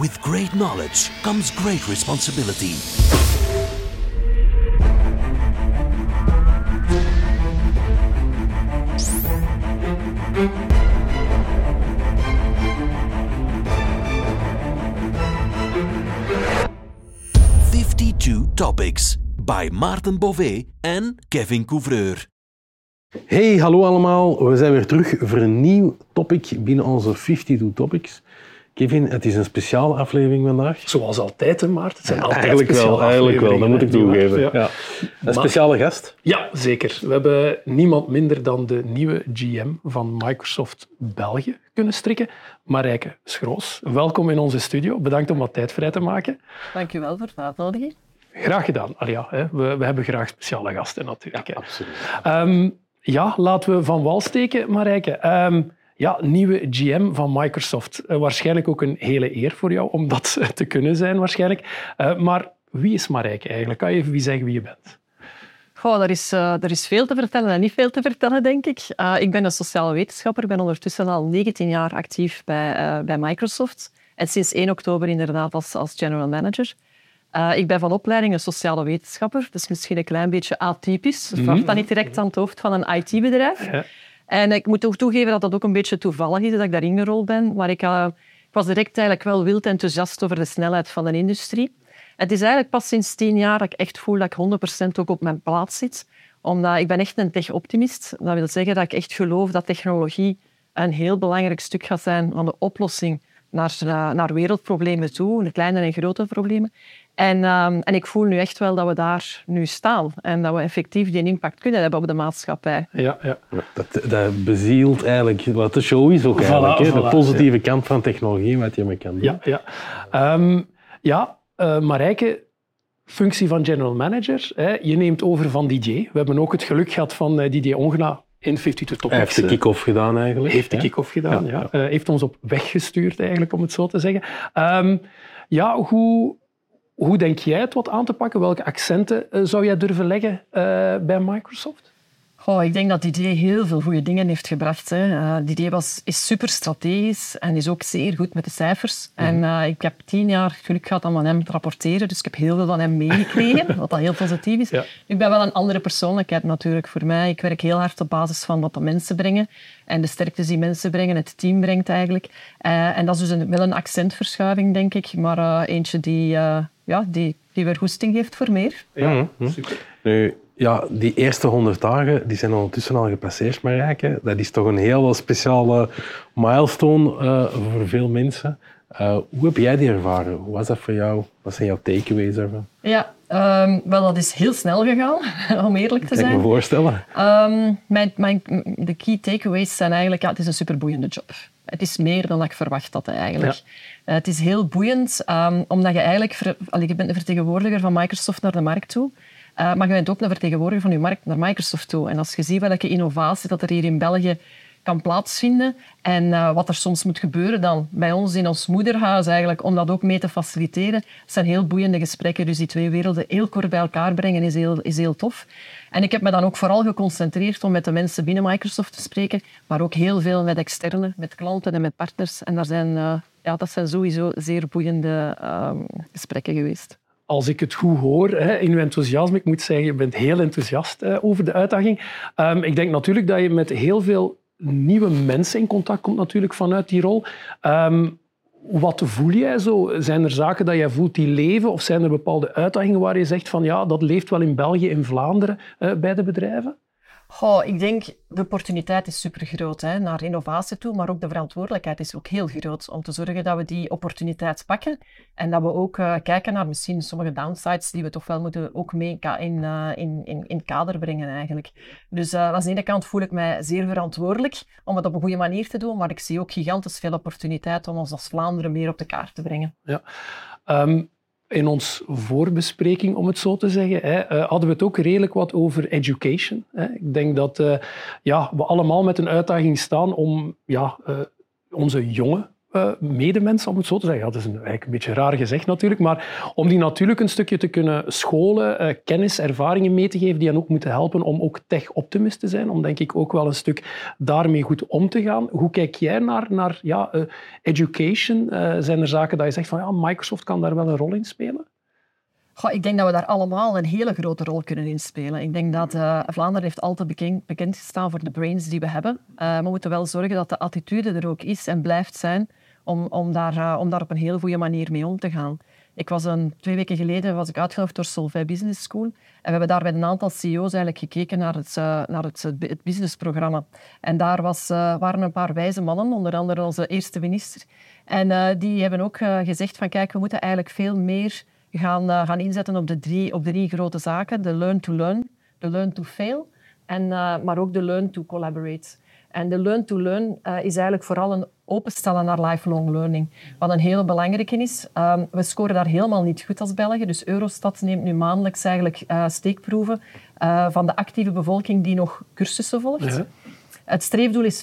With great knowledge comes great responsibility. Fifty-two topics by Maarten Bové en Kevin Couvreur. Hey, hallo allemaal. We zijn weer terug voor een nieuw topic binnen onze 52 Topics. Kevin, het is een speciale aflevering vandaag. Zoals altijd, hè, Maarten. Het zijn altijd eigenlijk wel, eigenlijk wel. Dat moet ik toegeven. Ja. Een speciale gast. Ja, zeker. We hebben niemand minder dan de nieuwe GM van Microsoft België kunnen strikken. Marijke Schroos, welkom in onze studio. Bedankt om wat tijd vrij te maken. Dankjewel voor de uitnodiging. Graag gedaan. Ja, hè. We, we hebben graag speciale gasten natuurlijk. hè. Absoluut. Ehm, ja, laten we van wal steken, Marijke. Ehm, ja, nieuwe GM van Microsoft. Eh, waarschijnlijk ook een hele eer voor jou om dat te kunnen zijn, waarschijnlijk. Eh, maar wie is Marijke eigenlijk? Kan je even wie zeggen wie je bent? Goh, er, is, eh, er is veel te vertellen en niet veel te vertellen, denk ik. Eh, ik ben een sociale wetenschapper. Ik ben ondertussen al 19 jaar actief bij, eh, bij Microsoft. En sinds 1 oktober inderdaad als, als general manager. Eh, ik ben van opleiding een sociale wetenschapper. Dat is misschien een klein beetje atypisch. Het vraagt dan niet direct aan het hoofd van een IT-bedrijf. Ja. En ik moet ook toegeven dat dat ook een beetje toevallig is dat ik daarin gerold ben. Maar ik, eh, ik was direct eigenlijk wel wild enthousiast over de snelheid van de industrie. Het is eigenlijk pas sinds tien jaar dat ik echt voel dat ik 100% ook op mijn plaats zit. Omdat ik ben echt een tech-optimist. Dat wil zeggen dat ik echt geloof dat technologie een heel belangrijk stuk gaat zijn van de oplossing naar, eh, naar wereldproblemen toe, de kleine en grote problemen. En, ehm, en ik voel nu echt wel dat we daar nu staan en dat we effectief die impact kunnen hebben op de maatschappij. Ja, ja. Dat, dat bezielt eigenlijk wat de show is ook eigenlijk. voilà, de positieve kant van technologie, wat je mee kan doen. Ja, ja. Ehm, ja eh, Marijke, functie van general manager. Hè. Je neemt over van Didier. We hebben ook het geluk gehad van eh, Didier Ongena in 52 Topics. Hij heeft de eh, kick-off gedaan eigenlijk. heeft de kick-off gedaan, ja. Ja, Eh, heeft ons op weg gestuurd, eigenlijk, om het zo te zeggen. Ehm, ja, hoe, hoe denk jij het wat aan te pakken? Welke accenten eh, zou jij durven leggen eh, bij Microsoft? Goh, ik denk dat Didier heel veel goede dingen heeft gebracht. Hè. Eh, Didier was, is super strategisch en is ook zeer goed met de cijfers. En eh, ik heb tien jaar geluk gehad om aan hem te rapporteren, dus ik heb heel veel van hem meegekregen, wat dat heel positief is. Ja. Ik ben wel een andere persoonlijkheid natuurlijk voor mij. Ik werk heel hard op basis van wat de mensen brengen en de sterktes die mensen brengen, het team brengt eigenlijk. Eh, en dat is dus een, wel een accentverschuiving, denk ik, maar eh, eentje die, eh, ja, die, die weer goesting geeft voor meer. Ja, Mhm. super. Nu, ja, die eerste 100 dagen die zijn ondertussen al gepasseerd, Marijke. Dat is toch een heel speciale milestone eh, voor veel mensen. Eh, hoe heb jij die ervaren? Hoe was dat voor jou? Wat zijn jouw takeaways daarvan? Ja, ehm, wel, dat is heel snel gegaan, om eerlijk te Kan ik me zijn. voorstellen. Ehm, mijn, mijn, de key takeaways zijn eigenlijk, ja, het is een superboeiende job. Het is meer dan ik verwacht had eigenlijk. Eh, het is heel boeiend, ehm, omdat je eigenlijk, ver, allee, je bent een vertegenwoordiger van Microsoft naar de markt toe. Eh, maar je bent ook een vertegenwoordiger van je markt naar Microsoft toe. En als je ziet welke innovatie dat er hier in België kan plaatsvinden en eh, wat er soms moet gebeuren dan bij ons in ons moederhuis eigenlijk, om dat ook mee te faciliteren. Het zijn heel boeiende gesprekken, dus die twee werelden heel kort bij elkaar brengen is heel, is heel tof. En ik heb me dan ook vooral geconcentreerd om met de mensen binnen Microsoft te spreken, maar ook heel veel met externen, met klanten en met partners. En daar zijn, eh, ja, dat zijn sowieso zeer boeiende ehm, gesprekken geweest. Als ik het goed hoor hè, in uw enthousiasme, ik moet zeggen, je bent heel enthousiast over de uitdaging. Ehm, ik denk natuurlijk dat je met heel veel nieuwe mensen in contact komt natuurlijk vanuit die rol. Ehm, wat voel jij zo? Zijn er zaken dat jij voelt die leven? Of zijn er bepaalde uitdagingen waar je zegt van ja, dat leeft wel in België, in Vlaanderen, eh, bij de bedrijven? Ik denk de opportuniteit is super groot naar innovatie toe, maar ook de verantwoordelijkheid is ook heel groot om te zorgen dat we die opportuniteit pakken en dat we ook eh, kijken naar misschien sommige downsides die we toch wel moeten ook mee in, eh, in, in, in kader brengen eigenlijk. Dus eh, aan de ene kant voel ik mij zeer verantwoordelijk om het op een goede manier te doen, maar ik zie ook gigantisch veel opportuniteit om ons als Vlaanderen meer op de kaart te brengen. Ja. Ehm, in ons voorbespreking, om het zo te zeggen, hè, eh, hadden we het ook redelijk wat over education. Hè. Ik denk dat eh, ja, we allemaal met een uitdaging staan om ja, eh, onze jonge uh, medemensen, om het zo te zeggen. dat is een, eigenlijk een beetje raar gezegd natuurlijk, maar om die natuurlijk een stukje te kunnen scholen, uh, kennis, ervaringen mee te geven, die hen ook moeten helpen om ook tech-optimist te zijn, om denk ik ook wel een stuk daarmee goed om te gaan. Hoe kijk jij naar, naar ja, uh, education? zijn er zaken dat je zegt van ja, Microsoft kan daar wel een rol in spelen? Goh, ik denk dat we daar allemaal een hele grote rol kunnen inspelen. Ik denk dat Vlaanderen heeft altijd bekend, bekend gestaan voor de brains die we hebben. Uh, we moeten wel zorgen dat de attitude er ook is en blijft zijn om, om, daar, uh, om daar op een heel goede manier mee om te gaan. Ik was een, twee weken geleden was ik uitgenodigd door Solvay Business School. En we hebben daar met een aantal CEO's eigenlijk gekeken naar het, naar het, het businessprogramma. En daar was, waren een paar wijze mannen, onder andere onze eerste minister. En die hebben ook gezegd van kijk, we moeten eigenlijk veel meer gaan, gaan inzetten op de, drie, op de drie grote zaken. De learn to learn, de learn to fail, en, maar ook de learn to collaborate. En de learn to learn uh, is eigenlijk vooral een openstellen naar lifelong learning. Wat een hele belangrijke is. Um, we scoren daar helemaal niet goed als België. Dus Eurostat neemt nu maandelijks eigenlijk steekproeven van de actieve bevolking die nog cursussen volgt. Ja. Het streefdoel is 15%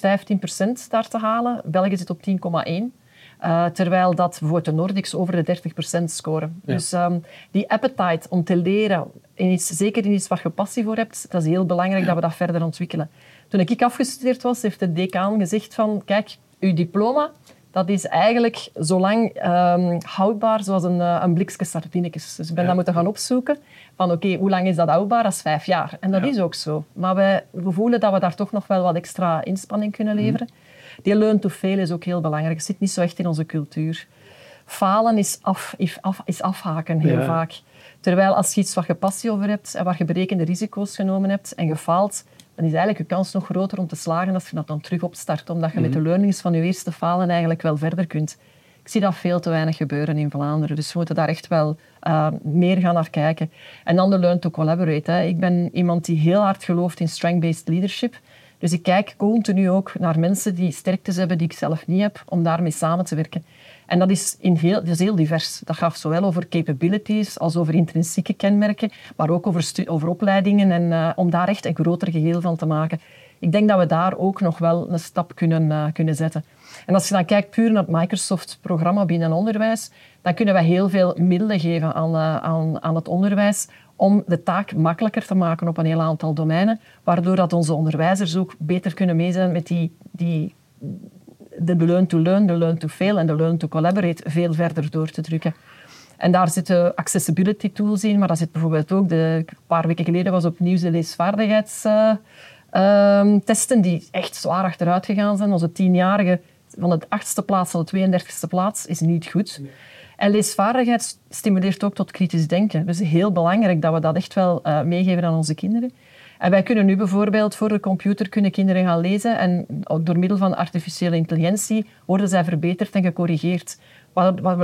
daar te halen. België zit op 10,1%. Uh, terwijl dat bijvoorbeeld de Nordics over de 30% scoren. Dus um, die appetite om te leren, in iets, zeker in iets waar je passie voor hebt, dat is heel belangrijk dat we dat verder ontwikkelen. Toen ik afgestudeerd was, heeft de decaan gezegd van, kijk, uw diploma, dat is eigenlijk zo lang um, houdbaar zoals een, uh, een blikje sardinekes. Dus ik ben ja. dat moeten gaan opzoeken van oké, okay, hoe lang is dat houdbaar? Dat is vijf jaar. En dat ja. is ook zo. Maar we, we voelen dat we daar toch nog wel wat extra inspanning kunnen leveren. Mm. Die learn to fail is ook heel belangrijk. Het zit niet zo echt in onze cultuur. Falen is, af, is afhaken heel ja. vaak. Terwijl als je iets waar je passie over hebt en waar je berekende risico's genomen hebt en je faalt, dan is eigenlijk je kans nog groter om te slagen als je dat dan terug opstart. Omdat je mm -hmm. met de learnings van je eerste falen eigenlijk wel verder kunt. Ik zie dat veel te weinig gebeuren in Vlaanderen. Dus we moeten daar echt wel uh, meer gaan naar kijken. En dan de learn to collaborate. Hè. Ik ben iemand die heel hard gelooft in strength-based leadership. Dus ik kijk continu ook naar mensen die sterktes hebben die ik zelf niet heb, om daarmee samen te werken. En dat is, in heel, dat is heel divers. Dat gaat zowel over capabilities als over intrinsieke kenmerken, maar ook over, over opleidingen en uh, om daar echt een groter geheel van te maken. Ik denk dat we daar ook nog wel een stap kunnen, uh, kunnen zetten. En als je dan kijkt puur naar het Microsoft-programma binnen onderwijs, dan kunnen we heel veel middelen geven aan, uh, aan, aan het onderwijs om de taak makkelijker te maken op een heel aantal domeinen, waardoor dat onze onderwijzers ook beter kunnen meezijn met die, die, de learn to learn, de learn to fail en de learn to collaborate veel verder door te drukken. En daar zitten accessibility tools in, maar daar zit bijvoorbeeld ook, de, een paar weken geleden was opnieuw de leesvaardigheidstesten, uh, die echt zwaar achteruit gegaan zijn. Onze tienjarigen van de achtste plaats naar de 32e plaats is niet goed. Nee. En leesvaardigheid stimuleert ook tot kritisch denken. Dus heel belangrijk dat we dat echt wel uh, meegeven aan onze kinderen. En wij kunnen nu bijvoorbeeld voor de computer kunnen kinderen gaan lezen en door middel van artificiële intelligentie worden zij verbeterd en gecorrigeerd.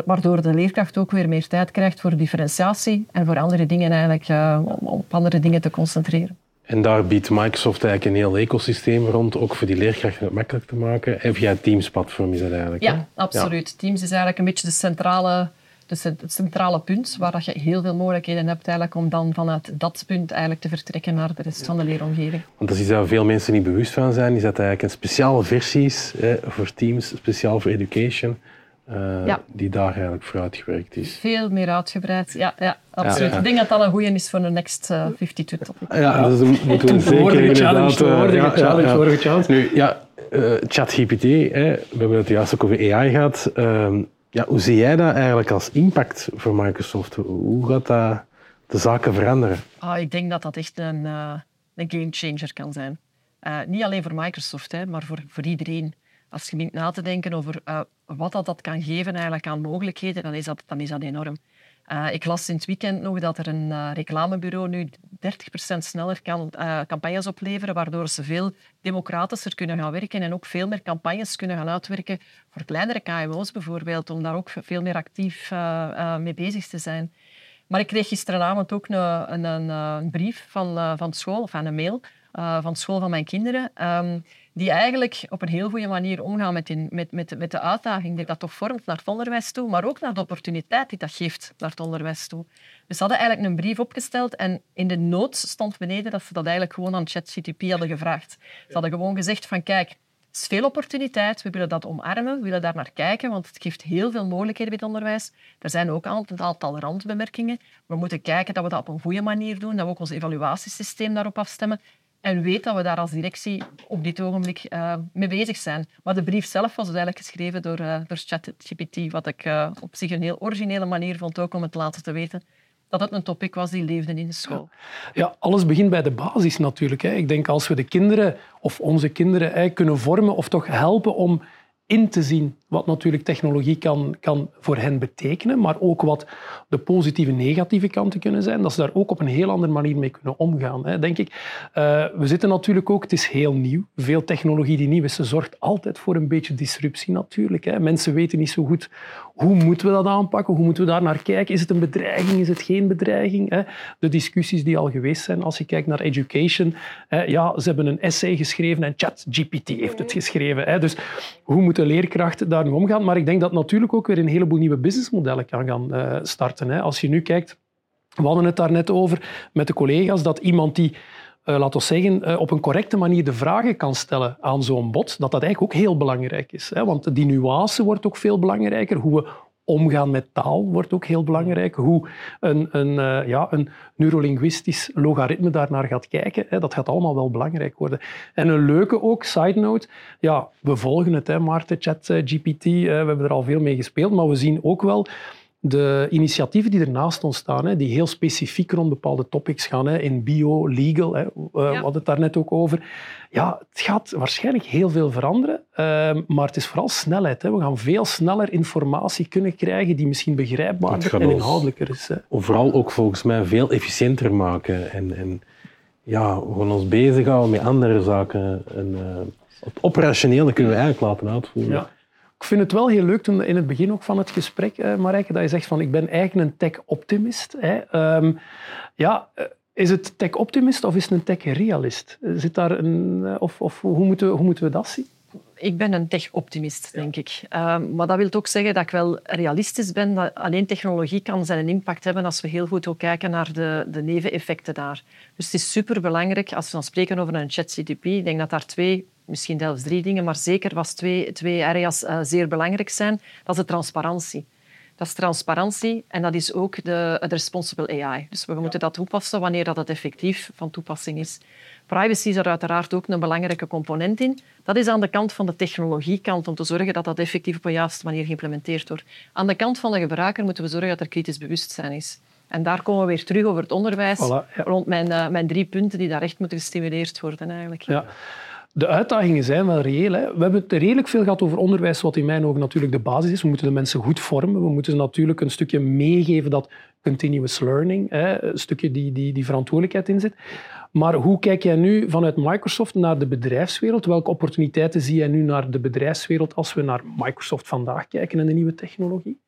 Waardoor de leerkracht ook weer meer tijd krijgt voor differentiatie en voor andere dingen eigenlijk, uh, om op andere dingen te concentreren. En daar biedt Microsoft eigenlijk een heel ecosysteem rond, ook voor die leerkrachten het makkelijk te maken. En via Teams-platform is dat eigenlijk. Ja, hè? absoluut. Ja. Teams is eigenlijk een beetje de centrale, de, het centrale punt waar je heel veel mogelijkheden hebt eigenlijk om dan vanuit dat punt eigenlijk te vertrekken naar de rest van de leeromgeving. Want dat is waar veel mensen niet bewust van zijn, is dat eigenlijk een speciale versie is hè, voor Teams, speciaal voor education. Uh, ja. die daar eigenlijk voor uitgewerkt is. Veel meer uitgebreid, ja, ja absoluut. Ja. Ik denk dat dat een goede is voor de next uh, 52 topic. Ja, dat is, moeten we zeker inderdaad... Vorige challenge, vorige challenge. Nu, ja, uh, ChatGPT, we hebben het juist ook over AI gehad. Uh, ja, hoe zie jij dat eigenlijk als impact voor Microsoft? Hoe gaat dat de zaken veranderen? Oh, ik denk dat dat echt een, een game changer kan zijn. niet alleen voor Microsoft, hè, maar voor, voor iedereen als je begint na te denken over uh, wat dat, dat kan geven eigenlijk aan mogelijkheden, dan is dat, dan is dat enorm. Uh, ik las in het weekend nog dat er een uh, reclamebureau nu 30% sneller kan campagnes opleveren, waardoor ze veel democratischer kunnen gaan werken en ook veel meer campagnes kunnen gaan uitwerken voor kleinere KMO's bijvoorbeeld, om daar ook veel meer actief mee bezig te zijn. Maar ik kreeg gisteravond ook een, een, een brief van, van school, of een mail, van school van mijn kinderen. Um, die eigenlijk op een heel goede manier omgaan met, in, met, met, met de uitdaging die dat toch vormt naar het onderwijs toe, maar ook naar de opportuniteit die dat geeft naar het onderwijs toe. Dus ze hadden eigenlijk een brief opgesteld en in de nood stond beneden dat ze dat eigenlijk gewoon aan ChatGPT hadden gevraagd. Ze hadden gewoon gezegd van kijk, is veel opportuniteit. We willen dat omarmen, we willen daar naar kijken, want het geeft heel veel mogelijkheden bij het onderwijs. Er zijn ook altijd een aantal randbemerkingen. We moeten kijken dat we dat op een goede manier doen, dat we ook ons evaluatiesysteem daarop afstemmen. En weet dat we daar als directie op dit ogenblik uh, mee bezig zijn. Maar de brief zelf was dus eigenlijk geschreven door, uh, door ChatGPT, wat ik uh, op zich een heel originele manier vond ook om het laten te weten dat het een topic was die leefde in de school. Ja, alles begint bij de basis natuurlijk. Hè. Ik denk als we de kinderen of onze kinderen kunnen vormen of toch helpen om in te zien wat natuurlijk technologie kan, kan voor hen betekenen, maar ook wat de positieve, negatieve kanten kunnen zijn, dat ze daar ook op een heel andere manier mee kunnen omgaan, hè, denk ik. Uh, we zitten natuurlijk ook, het is heel nieuw, veel technologie die nieuw is, ze zorgt altijd voor een beetje disruptie natuurlijk. Hè. Mensen weten niet zo goed hoe moeten we dat aanpakken, hoe moeten we daar naar kijken, is het een bedreiging, is het geen bedreiging? Hè. De discussies die al geweest zijn, als je kijkt naar education, hè, ja, ze hebben een essay geschreven en ChatGPT heeft het geschreven. Dus hoe moeten leerkrachten daar Maar ik denk dat natuurlijk ook weer een heleboel nieuwe businessmodellen kan gaan uh, starten. Hè. Als je nu kijkt, we hadden het daar net over met de collega's, dat iemand die uh, laten we zeggen, uh, op een correcte manier de vragen kan stellen aan zo'n bot, dat dat eigenlijk ook heel belangrijk is. Hè? Want die nuance wordt ook veel belangrijker. Hoe we omgaan met taal wordt ook heel belangrijk. Hoe een, een, uh, ja, een neurolinguistisch logaritme daarnaar gaat kijken, hè, dat gaat allemaal wel belangrijk worden. En een leuke ook, side note, ja, we volgen het, hè, Maarten, ChatGPT, uh, we hebben er al veel mee gespeeld, maar we zien ook wel de initiatieven die ernaast ontstaan, hè, die heel specifiek rond bepaalde topics gaan, hè, in bio, legal, hè, uh, we hadden het daar net ook over. Ja, het gaat waarschijnlijk heel veel veranderen, uh, maar het is vooral snelheid. Hè. We gaan veel sneller informatie kunnen krijgen die misschien begrijpbaarder en inhoudelijker is. Hè. Vooral ook volgens mij veel efficiënter maken en, en ja, we gaan ons bezighouden met andere zaken. En, uh, het operationele kunnen we eigenlijk laten uitvoeren. Ja. Ik vind het wel heel leuk toen in het begin ook van het gesprek, uh, Marijke, dat je zegt van ik ben eigenlijk een tech-optimist. Um, ja, is het tech-optimist of is het een tech-realist? Zit daar een, of, of hoe, moeten we, hoe moeten we dat zien? Ik ben een tech-optimist, denk ik. Um, maar dat wil ook zeggen dat ik wel realistisch ben. Dat alleen technologie kan zijn impact hebben als we heel goed ook kijken naar de, de neveneffecten daar. Dus het is superbelangrijk, als we dan spreken over een chat-CDP, ik denk dat daar twee misschien zelfs drie dingen, maar zeker was twee, twee areas uh, zeer belangrijk zijn. Dat is de transparantie. Dat is transparantie en dat is ook de, de responsible AI. Dus we moeten dat toepassen wanneer dat het effectief van toepassing is. Privacy is er uiteraard ook een belangrijke component in. Dat is aan de kant van de technologiekant om te zorgen dat dat effectief op een juiste manier geïmplementeerd wordt. Aan de kant van de gebruiker moeten we zorgen dat er kritisch bewustzijn is. En daar komen we weer terug over het onderwijs, voilà, ja. rond mijn, uh, mijn drie punten die daar echt moeten gestimuleerd worden. Eigenlijk. Ja. De uitdagingen zijn wel reëel. Hè. We hebben het redelijk veel gehad over onderwijs, wat in mijn ogen natuurlijk de basis is. We moeten de mensen goed vormen. We moeten ze natuurlijk een stukje meegeven dat continuous learning, hè, een stukje die, die, die verantwoordelijkheid in zit. Maar hoe kijk jij nu vanuit Microsoft naar de bedrijfswereld? Welke opportuniteiten zie jij nu naar de bedrijfswereld als we naar Microsoft vandaag kijken en de nieuwe technologie?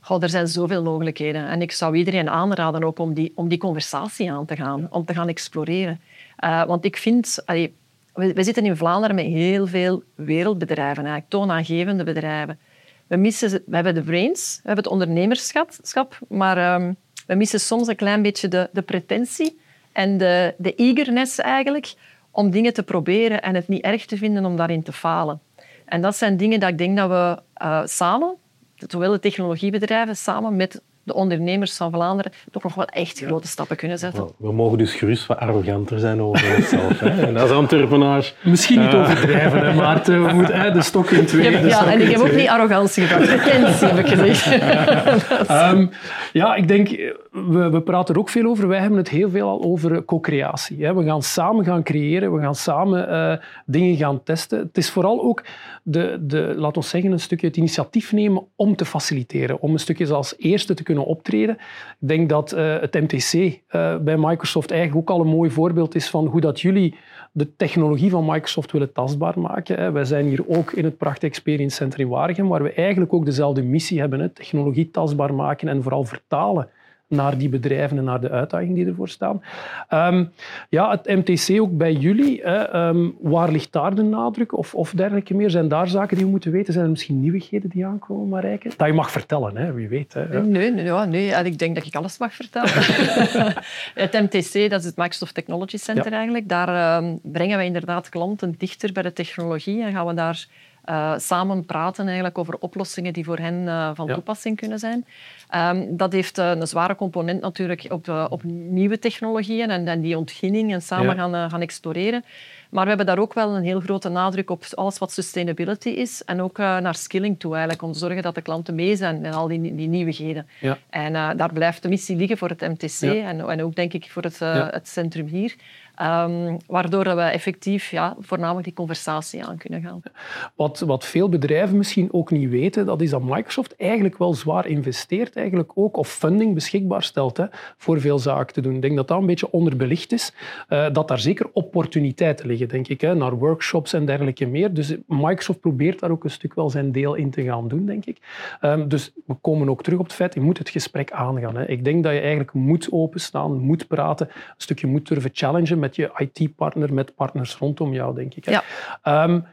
Goh, er zijn zoveel mogelijkheden. En ik zou iedereen aanraden ook om die, om die conversatie aan te gaan, om te gaan exploreren. Uh, want ik vind... Allee, we, we, zitten in Vlaanderen met heel veel wereldbedrijven, eigenlijk toonaangevende bedrijven. We, missen, we hebben de brains, we hebben het ondernemerschap, maar um, we missen soms een klein beetje de, de pretentie en de, de eagerness eigenlijk om dingen te proberen en het niet erg te vinden om daarin te falen. En dat zijn dingen dat ik denk dat we uh, samen, zowel de technologiebedrijven, samen met de ondernemers van Vlaanderen toch nog wel echt grote stappen kunnen zetten. We mogen dus gerust wat arroganter zijn over onszelf. hè? En als Antwerpenaar... Misschien niet overdrijven, hè, Maarten. We moeten hè, de stok in twee. Heb, ja, en ik heb ook niet arrogantie gebracht. Pretentie, heb ik gezegd. um, ja, ik denk... We, we praten er ook veel over. Wij hebben het heel veel al over co-creatie. We gaan samen gaan creëren. We gaan samen uh, dingen gaan testen. Het is vooral ook de, de, laten we zeggen, een stukje het initiatief nemen om te faciliteren. Om een stukje als eerste te kunnen optreden. Ik denk dat het MTC bij Microsoft eigenlijk ook al een mooi voorbeeld is van hoe dat jullie de technologie van Microsoft willen tastbaar maken. Wij zijn hier ook in het Pracht Experience Center in Waregem, waar we eigenlijk ook dezelfde missie hebben. Technologie tastbaar maken en vooral vertalen naar die bedrijven en naar de uitdagingen die ervoor staan. Ehm, ja, het MTC ook bij jullie. Hè, ehm, waar ligt daar de nadruk of, of dergelijke meer? Zijn daar zaken die we moeten weten? Zijn er misschien nieuwigheden die aankomen, Marijke? Dat je mag vertellen, hè, wie weet. Hè. Nee, nee, ja, nee, ik denk dat ik alles mag vertellen. het MTC, dat is het Microsoft Technology Center eigenlijk. Daar ehm, brengen wij inderdaad klanten dichter bij de technologie en gaan we daar uh, samen praten eigenlijk over oplossingen die voor hen uh, van toepassing kunnen zijn. Um, dat heeft uh, een zware component natuurlijk op, op nieuwe technologieën en, en, die ontginning en samen gaan, gaan exploreren. Maar we hebben daar ook wel een heel grote nadruk op alles wat sustainability is en ook naar skilling toe eigenlijk, om te zorgen dat de klanten mee zijn en al die, die nieuwigheden. Ja. En daar blijft de missie liggen voor het MTC en, en, ook denk ik voor het, het centrum hier. Um, waardoor we effectief ja, voornamelijk die conversatie aan kunnen gaan. Wat, wat veel bedrijven misschien ook niet weten, dat is dat Microsoft eigenlijk wel zwaar investeert, eigenlijk ook, of funding beschikbaar stelt hè, voor veel zaken te doen. Ik denk dat dat een beetje onderbelicht is. Uh, dat daar zeker opportuniteiten liggen, denk ik, hè, naar workshops en dergelijke meer. Dus Microsoft probeert daar ook een stuk wel zijn deel in te gaan doen, denk ik. Um, dus we komen ook terug op het feit, je moet het gesprek aangaan. Hè. Ik denk dat je eigenlijk moet openstaan, moet praten, een stukje moet durven challengen met je IT-partner, met partners rondom jou, denk ik. Ja. Um,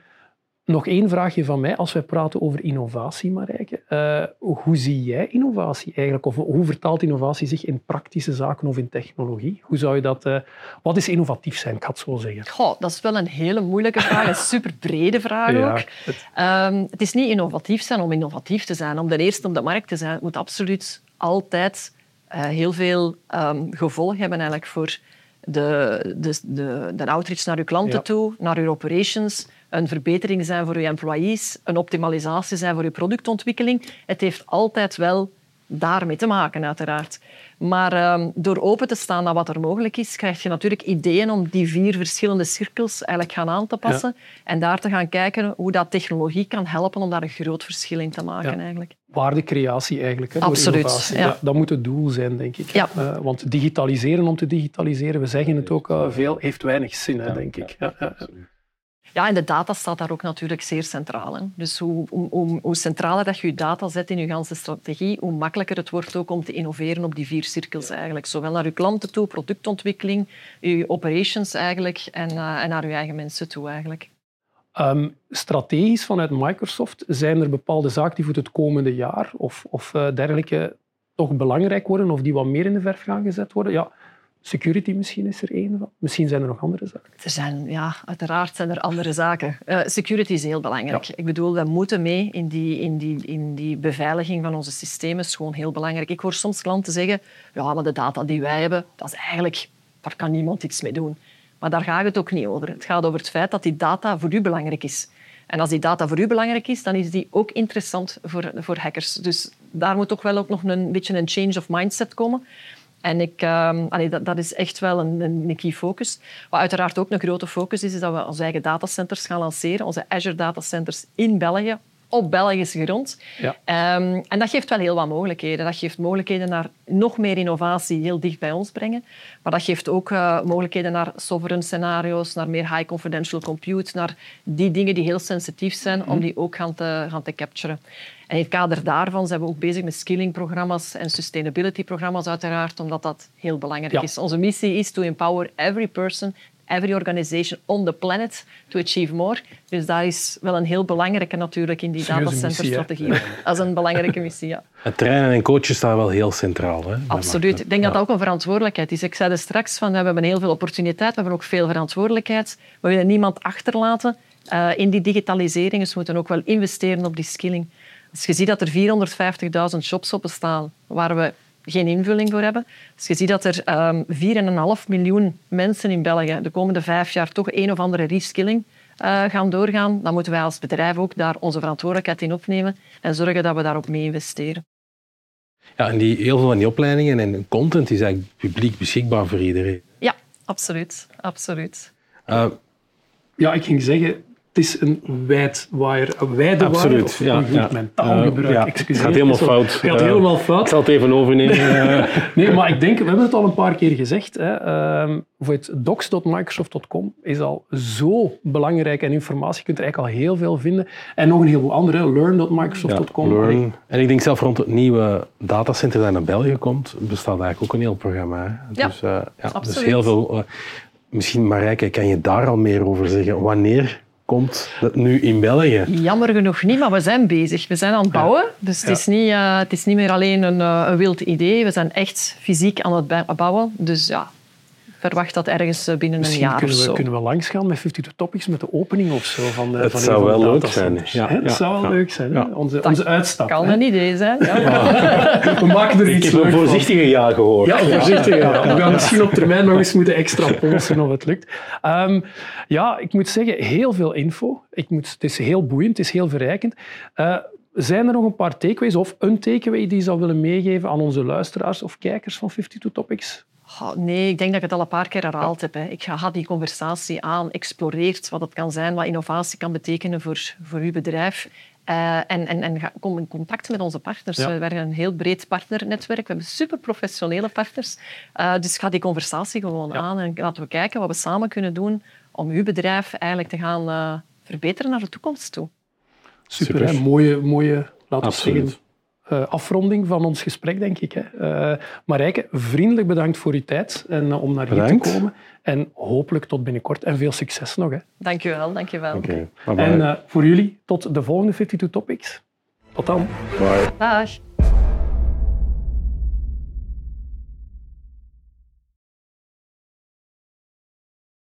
nog één vraagje van mij. Als wij praten over innovatie, Marijke, uh, hoe zie jij innovatie eigenlijk? Of hoe vertaalt innovatie zich in praktische zaken of in technologie? Hoe zou je dat, uh, wat is innovatief zijn, ik ga het zo zeggen? Goh, dat is wel een hele moeilijke vraag, een super brede vraag ja, ook. Het... Um, het is niet innovatief zijn om innovatief te zijn, om de eerste op de markt te zijn. Het moet absoluut altijd uh, heel veel um, gevolg hebben eigenlijk voor de, de, de, de outreach naar uw klanten toe, naar uw operations, een verbetering zijn voor uw employees, een optimalisatie zijn voor uw productontwikkeling. Het heeft altijd wel daarmee te maken, uiteraard. Maar um, door open te staan naar wat er mogelijk is, krijg je natuurlijk ideeën om die vier verschillende cirkels eigenlijk gaan aan te passen en daar te gaan kijken hoe dat technologie kan helpen om daar een groot verschil in te maken. Ja. Eigenlijk. Waardecreatie eigenlijk. Hè, Absoluut. Ja. Dat, moet het doel zijn, denk ik. Ja. Uh, want digitaliseren om te digitaliseren, we zeggen het ook uh, veel, heeft weinig zin, hè, denk ik. Ja, ja, en de data staat daar ook natuurlijk zeer centraal. Hè. Dus hoe, hoe, hoe, centraler dat je je data zet in je ganse strategie, hoe makkelijker het wordt ook om te innoveren op die vier cirkels eigenlijk. Zowel naar je klanten toe, productontwikkeling, je operations eigenlijk en, uh, en naar je eigen mensen toe eigenlijk. Um, strategisch vanuit Microsoft zijn er bepaalde zaken die voor het komende jaar of, of uh, dergelijke toch belangrijk worden of die wat meer in de verf gaan gezet worden? Ja, Security misschien is er één van. Misschien zijn er nog andere zaken. Er zijn, ja, uiteraard zijn er andere zaken. Uh, security is heel belangrijk. Ik bedoel, we moeten mee in die, in, die, in die beveiliging van onze systemen. is gewoon heel belangrijk. Ik hoor soms klanten zeggen, ja, maar de data die wij hebben, dat is eigenlijk, daar kan niemand iets mee doen. Maar daar gaat het ook niet over. Het gaat over het feit dat die data voor u belangrijk is. En als die data voor u belangrijk is, dan is die ook interessant voor, voor hackers. Dus daar moet toch wel ook nog een beetje een change of mindset komen. En ik, allee, dat, dat, is echt wel een, een, key focus. Wat uiteraard ook een grote focus is, is dat we onze eigen datacenters gaan lanceren. Onze Azure datacenters in België, op Belgische grond. Ja. Um, en dat geeft wel heel wat mogelijkheden. Dat geeft mogelijkheden naar nog meer innovatie heel dicht bij ons brengen. Maar dat geeft ook uh, mogelijkheden naar sovereign scenario's, naar meer high confidential compute, naar die dingen die heel sensitief zijn, mm om die ook gaan te, gaan te capturen. En in het kader daarvan zijn we ook bezig met skillingprogramma's en sustainability-programma's uiteraard, omdat dat heel belangrijk ja. is. Onze missie is to empower every person, every organization on the planet to achieve more. Dus dat is wel een heel belangrijke natuurlijk in die datacenter-strategie. Dat is een belangrijke missie, ja. Het trainen en coachen staan wel heel centraal. Hè, Absoluut. Ik denk dat dat ook een verantwoordelijkheid is. Ik zei er straks, van, we hebben heel veel opportuniteit, we hebben ook veel verantwoordelijkheid. We willen niemand achterlaten uh, in die digitalisering, dus we moeten ook wel investeren op die skilling. Als je ziet dat er 450.000 shops op bestaan waar we geen invulling voor hebben. Als je ziet dat er um, ehm, 4,5 miljoen mensen in België de komende vijf jaar toch een of andere reskilling uh, gaan doorgaan, dan moeten wij als bedrijf ook daar onze verantwoordelijkheid in opnemen en zorgen dat we daarop mee investeren. Ja, en die, heel veel van die opleidingen en content is eigenlijk publiek beschikbaar voor iedereen. Ja, absoluut. absoluut. Uh, ja, ik ging zeggen, het is een wijdwaaier, een wijde Absoluut, waaier, of ja, ja. mentaalgebruik, Eh, ja, excuseer. het gaat helemaal fout. Het gaat Eh, helemaal Ik fout. zal het even overnemen. Eh, Nee, maar ik denk, we hebben het al een paar keer gezegd, hè, ehm, voor het docs.microsoft.com is al zo belangrijk en informatie, je kunt er eigenlijk al heel veel vinden. En nog een heleboel andere, learn.microsoft.com. Ja, Learn. En ik denk zelf rond het nieuwe datacenter dat naar België komt, bestaat eigenlijk ook een heel programma. Hè. Ja, dus, eh, ja, dus absoluut. heel veel. eh, misschien, Marijke, kan je daar al meer over zeggen? Wanneer komt dat nu in België? Jammer genoeg niet, maar we zijn bezig. We zijn aan het bouwen. Dus het, Ja. is niet, eh, het is niet meer alleen een, eh, een wild idee. We zijn echt fysiek aan het bouwen. Dus ja, verwacht dat ergens eh, binnen een jaar kunnen of we, zo. kunnen we langsgaan met 52 Topics met de opening of zo. Van de, Het van zou wel leuk zijn, ja, Het ja, zou wel ja. leuk zijn. hè? Onze, onze uitstap. kan hè. een idee zijn. Ja. We maken er Ik iets heb een voorzichtige ja gehoord. Ja, voorzichtig. Ja. We gaan misschien op termijn nog eens moeten extra polsen of het lukt. Ehm, ja, ik moet zeggen, heel veel info. Ik moet, het is heel boeiend, het is heel verrijkend. Eh, zijn er nog een paar takeaways of een takeaway die je zou willen meegeven aan onze luisteraars of kijkers van 52 Topics? Oh, nee, ik denk dat ik het al een paar keer herhaald heb. Hè. Ik ga die conversatie aan, exploreert wat het kan zijn, wat innovatie kan betekenen voor, voor uw bedrijf. Eh, en en, en ga, kom in contact met onze partners. Ja. We hebben een heel breed partnernetwerk. We hebben super professionele partners. Eh, dus ga die conversatie gewoon aan en laten we kijken wat we samen kunnen doen om uw bedrijf eigenlijk te gaan eh, verbeteren naar de toekomst toe. Super, Super. Hè? Mooie, mooie laten we zeggen, eh, afronding van ons gesprek, denk ik. Hè. Eh, Marijke, vriendelijk bedankt voor uw tijd en eh, om naar hier te komen. En hopelijk tot binnenkort en veel succes nog. Hè. Dank je wel, dank je wel. Oké, bye bye. En eh, voor jullie, tot de volgende 52 Topics. Tot dan. Bye. Dag.